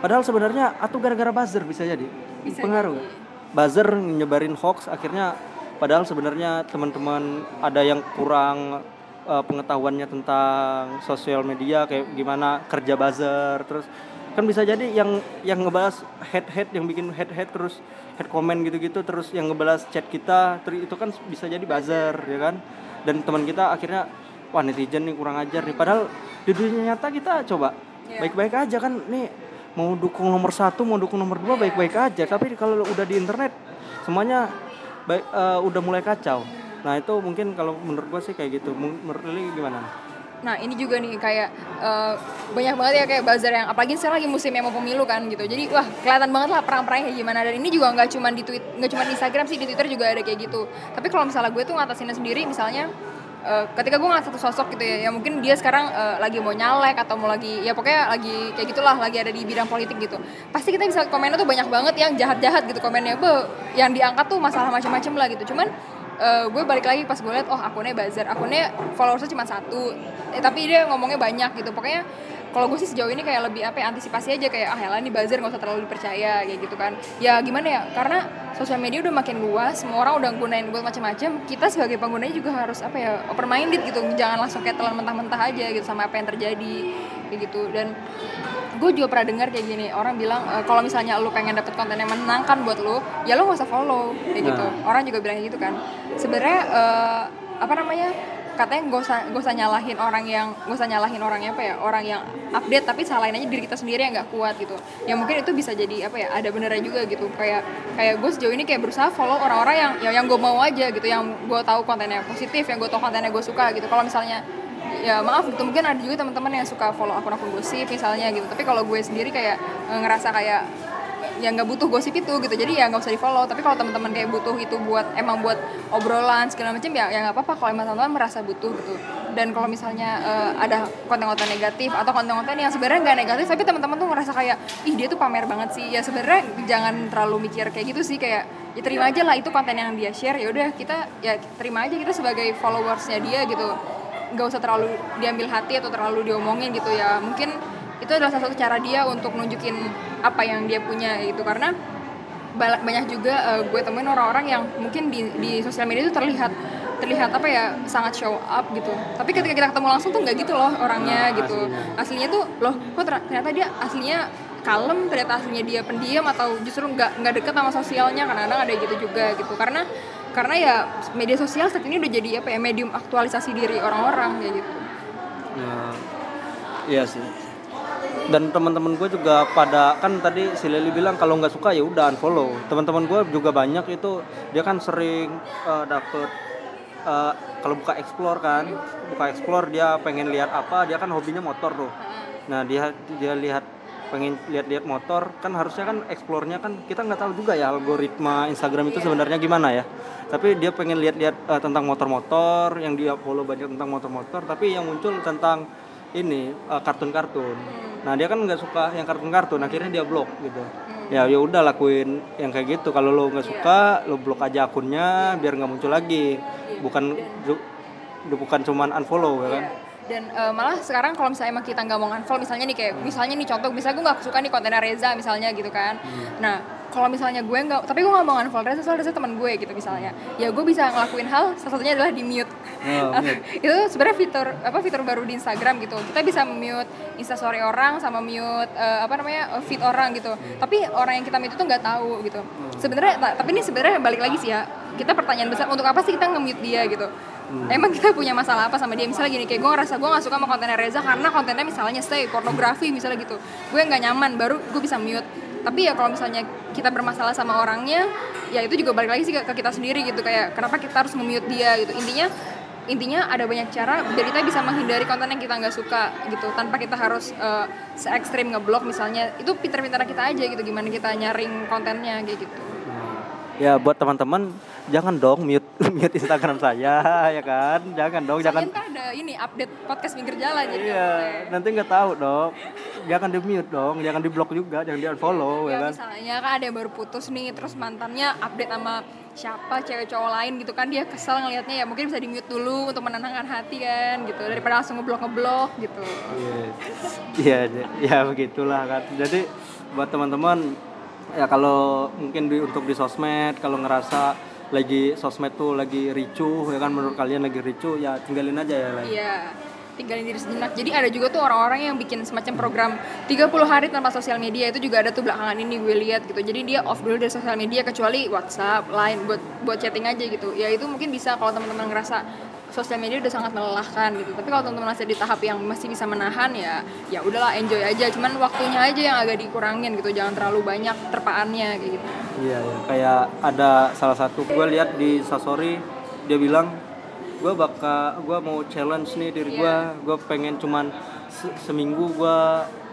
Padahal sebenarnya atau gara-gara buzzer bisa jadi. Bisa pengaruh. jadi. buzzer nyebarin hoax akhirnya padahal sebenarnya teman-teman ada yang kurang uh, pengetahuannya tentang sosial media kayak gimana kerja buzzer terus kan bisa jadi yang yang ngebahas head head yang bikin head head terus head comment gitu-gitu terus yang ngebahas chat kita terus itu kan bisa jadi buzzer ya kan? Dan teman kita akhirnya wah netizen nih kurang ajar nih. Padahal di dunia nyata kita coba iya. baik-baik aja kan nih mau dukung nomor satu mau dukung nomor dua baik-baik aja. Tapi kalau udah di internet semuanya baik uh, udah mulai kacau nah itu mungkin kalau menurut gue sih kayak gitu menurut Lili gimana Nah ini juga nih kayak uh, banyak banget ya kayak bazar yang apalagi sekarang lagi musim yang mau pemilu kan gitu. Jadi wah kelihatan banget lah perang-perangnya gimana dan ini juga nggak cuma di tweet nggak cuma di Instagram sih di Twitter juga ada kayak gitu. Tapi kalau misalnya gue tuh ngatasinnya sendiri misalnya uh, ketika gue ngeliat satu sosok gitu ya, ya mungkin dia sekarang uh, lagi mau nyalek atau mau lagi ya pokoknya lagi kayak gitulah lagi ada di bidang politik gitu. Pasti kita bisa komennya tuh banyak banget yang jahat-jahat gitu komennya, be yang diangkat tuh masalah macam-macam lah gitu. Cuman uh, gue balik lagi pas gue liat oh akunnya buzzer akunnya followersnya cuma satu eh, tapi dia ngomongnya banyak gitu pokoknya kalau gue sih sejauh ini kayak lebih apa ya, antisipasi aja kayak ah ya ini buzzer nggak usah terlalu dipercaya kayak gitu kan. Ya gimana ya karena sosial media udah makin luas semua orang udah gunain buat macam-macam kita sebagai penggunanya juga harus apa ya open minded gitu. Jangan langsung kayak telan mentah-mentah aja gitu sama apa yang terjadi kayak gitu. Dan gue juga pernah dengar kayak gini orang bilang e, kalau misalnya lu pengen dapet konten yang menenangkan buat lu ya lu gak usah follow kayak gitu. Nah. orang juga bilang gitu kan. Sebenarnya uh, apa namanya katanya gak usah gak usah nyalahin orang yang gak usah nyalahin orangnya apa ya orang yang update tapi salahin aja diri kita sendiri yang nggak kuat gitu. Ya mungkin itu bisa jadi apa ya ada benernya juga gitu. Kayak kayak gue sejauh ini kayak berusaha follow orang-orang yang yang, yang gue mau aja gitu yang gue tahu kontennya positif yang gue tahu kontennya gue suka gitu. Kalau misalnya ya maaf gitu mungkin ada juga teman-teman yang suka follow akun-akun gosip misalnya gitu. Tapi kalau gue sendiri kayak eh, ngerasa kayak ya nggak butuh gosip itu gitu. Jadi ya nggak usah di follow tapi kalau teman-teman kayak butuh itu buat emang buat obrolan segala macam ya ya nggak apa-apa. Kalau emang teman-teman merasa butuh gitu. Dan kalau misalnya uh, ada konten-konten negatif atau konten-konten yang sebenarnya nggak negatif tapi teman-teman tuh ngerasa kayak ih dia tuh pamer banget sih. Ya sebenarnya jangan terlalu mikir kayak gitu sih. Kayak ya terima aja lah itu konten yang dia share. Ya udah kita ya terima aja kita sebagai followersnya dia gitu. Nggak usah terlalu diambil hati atau terlalu diomongin gitu ya. Mungkin itu adalah salah satu cara dia untuk nunjukin apa yang dia punya gitu. Karena banyak juga uh, gue temuin orang-orang yang mungkin di, di sosial media itu terlihat terlihat apa ya sangat show up gitu. Tapi ketika kita ketemu langsung tuh nggak gitu loh orangnya nah, gitu. aslinya. aslinya tuh loh kok ternyata dia aslinya kalem ternyata aslinya dia pendiam atau justru nggak nggak deket sama sosialnya kadang-kadang ada gitu juga gitu. Karena karena ya media sosial saat ini udah jadi apa ya medium aktualisasi diri orang-orang kayak gitu. Ya Iya sih. Dan teman-teman gue juga pada kan tadi si Leli bilang kalau nggak suka ya udah unfollow. Teman-teman gue juga banyak itu dia kan sering uh, dapet uh, kalau buka explore kan, buka explore dia pengen lihat apa, dia kan hobinya motor tuh. Nah dia dia lihat pengen lihat-lihat motor kan harusnya kan explore-nya kan kita nggak tahu juga ya algoritma Instagram itu sebenarnya gimana ya tapi dia pengen lihat-lihat uh, tentang motor-motor yang dia follow banyak tentang motor-motor tapi yang muncul tentang ini uh, kartun-kartun nah dia kan nggak suka yang kartun-kartun akhirnya dia blok gitu. Ya ya udah lakuin yang kayak gitu. Kalau lo nggak suka lo blok aja akunnya biar nggak muncul lagi. Bukan ju- bukan cuman unfollow ya kan? Dan eh, malah sekarang kalau misalnya emang kita nggak mau unfollow misalnya nih kayak misalnya nih contoh misalnya gue nggak suka nih kontennya Reza misalnya gitu kan. Nah kalau misalnya gue nggak tapi gue nggak mau unfollow Reza soalnya Reza teman gue gitu misalnya. Ya gue bisa ngelakuin hal salah satunya adalah di mute. Oh, mute. itu sebenarnya fitur apa fitur baru di Instagram gitu. Kita bisa mute instastory orang sama mute eh, apa namanya eh, feed orang gitu. Tapi orang yang kita mute itu nggak tahu gitu. Sebenarnya ta- tapi ini sebenarnya balik lagi sih ya. Kita pertanyaan besar untuk apa sih kita nge-mute dia gitu? Emang kita punya masalah apa sama dia? Misalnya gini kayak gue ngerasa gue gak suka sama kontennya Reza karena kontennya misalnya stay pornografi misalnya gitu. Gue nggak nyaman baru gue bisa mute tapi ya kalau misalnya kita bermasalah sama orangnya ya itu juga balik lagi sih ke, kita sendiri gitu. Kayak kenapa kita harus nge-mute dia gitu. Intinya intinya ada banyak cara biar kita bisa menghindari konten yang kita nggak suka gitu. Tanpa kita harus eh, se ekstrim ngeblok misalnya. Itu pinter-pinter kita aja gitu. Gimana kita nyaring kontennya kayak gitu ya buat teman-teman jangan dong mute mute Instagram saya ya kan? Jangan dong jangan. Soalnya ntar ada ini update podcast pinggir jalan jadi iya nanti nggak tahu dong jangan di mute dong jangan di blok juga jangan di unfollow ya ya kan? misalnya kan ada yang baru putus nih terus mantannya update sama siapa cewek cowok lain gitu kan dia kesel ngelihatnya ya mungkin bisa di mute dulu untuk menenangkan hati kan gitu. Daripada langsung ngeblok ngeblok gitu. Iya, iya, ya begitulah kan. Jadi buat teman-teman ya kalau mungkin di, untuk di sosmed kalau ngerasa lagi sosmed tuh lagi ricuh ya kan menurut kalian lagi ricuh ya tinggalin aja ya lah. Iya, tinggalin diri sejenak. Jadi ada juga tuh orang-orang yang bikin semacam program 30 hari tanpa sosial media itu juga ada tuh belakangan ini gue lihat gitu. Jadi dia off dulu dari sosial media kecuali WhatsApp, Line buat buat chatting aja gitu. Ya itu mungkin bisa kalau teman-teman ngerasa sosial media udah sangat melelahkan gitu. Tapi kalau teman-teman masih di tahap yang masih bisa menahan ya ya udahlah enjoy aja. Cuman waktunya aja yang agak dikurangin gitu. Jangan terlalu banyak terpaannya kayak gitu. Iya, ya. kayak ada salah satu gue lihat di Sasori dia bilang gue bakal gue mau challenge nih diri gue gue pengen cuman se- seminggu gue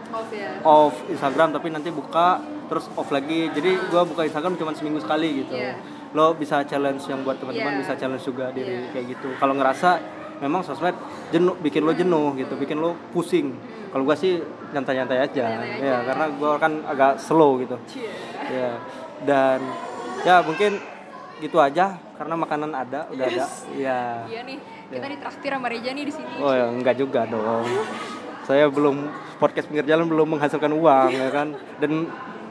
Off ya. off Instagram tapi nanti buka terus off lagi jadi gue buka Instagram cuma seminggu sekali gitu Iya. Lo bisa challenge yang buat teman-teman Iya. bisa challenge juga diri Iya. kayak gitu. Kalau ngerasa memang sosmed jenuh bikin lo jenuh gitu bikin lo pusing. Kalau gue sih nyantai-nyantai aja. Nyantai ya karena gue kan agak slow gitu. Ya dan ya mungkin gitu aja karena makanan ada udah ada. Ya Iya. Nih, kita ditraktir sama Reja nih di sini. Oh ya enggak juga dong. Saya belum podcast pinggir jalan belum menghasilkan uang ya kan. Dan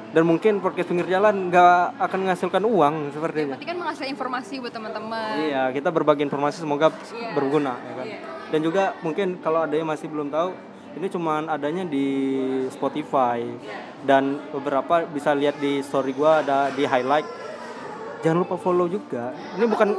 dan mungkin podcast pinggir jalan nggak akan menghasilkan uang sepertinya. Berarti kan menghasilkan informasi buat teman-teman. Iya, kita berbagi informasi semoga Iya. berguna ya kan. Iya. Dan juga mungkin kalau ada yang masih belum tahu, ini cuman adanya di Spotify dan beberapa bisa lihat di story gua ada di highlight. Jangan lupa follow juga. Ini bukan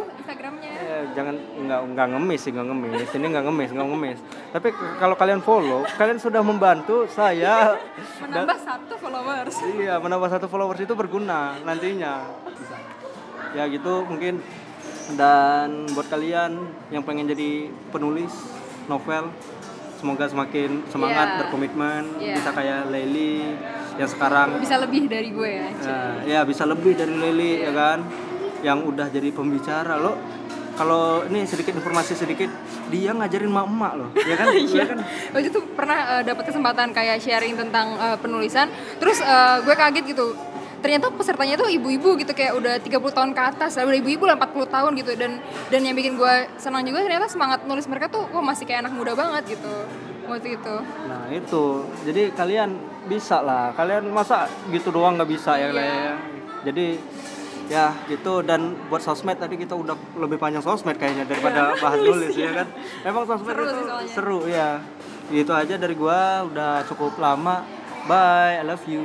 jangan nggak nggak ngemis sih nggak ngemis ini nggak ngemis nggak ngemis tapi kalau kalian follow kalian sudah membantu saya Menambah satu followers. iya menambah satu followers itu berguna nantinya ya gitu mungkin dan buat kalian yang pengen jadi penulis novel semoga semakin semangat Iya. berkomitmen Iya. bisa kayak Leli yang sekarang Bisa lebih dari gue ya. Nah, ya bisa lebih dari Leli ya kan yang udah jadi pembicara lo kalau ini sedikit informasi sedikit dia ngajarin mak emak loh ya kan ya kan Waktu itu pernah eh, dapat kesempatan kayak sharing tentang eh, penulisan. Terus eh, gue kaget gitu. Ternyata pesertanya tuh ibu-ibu gitu kayak udah 30 tahun ke atas, lah udah ibu-ibu lah 40 tahun gitu dan dan yang bikin gue senang juga ternyata semangat nulis mereka tuh wah masih kayak anak muda banget gitu waktu itu. nah itu jadi kalian bisa lah kalian masa gitu doang nggak bisa ya Iya. ya jadi ya gitu. Dan buat sosmed tadi kita udah lebih panjang sosmed kayaknya daripada bahas nulis ya kan? Emang sosmed Seru itu sih seru ya gitu aja dari gua. Udah cukup lama. Bye. I love you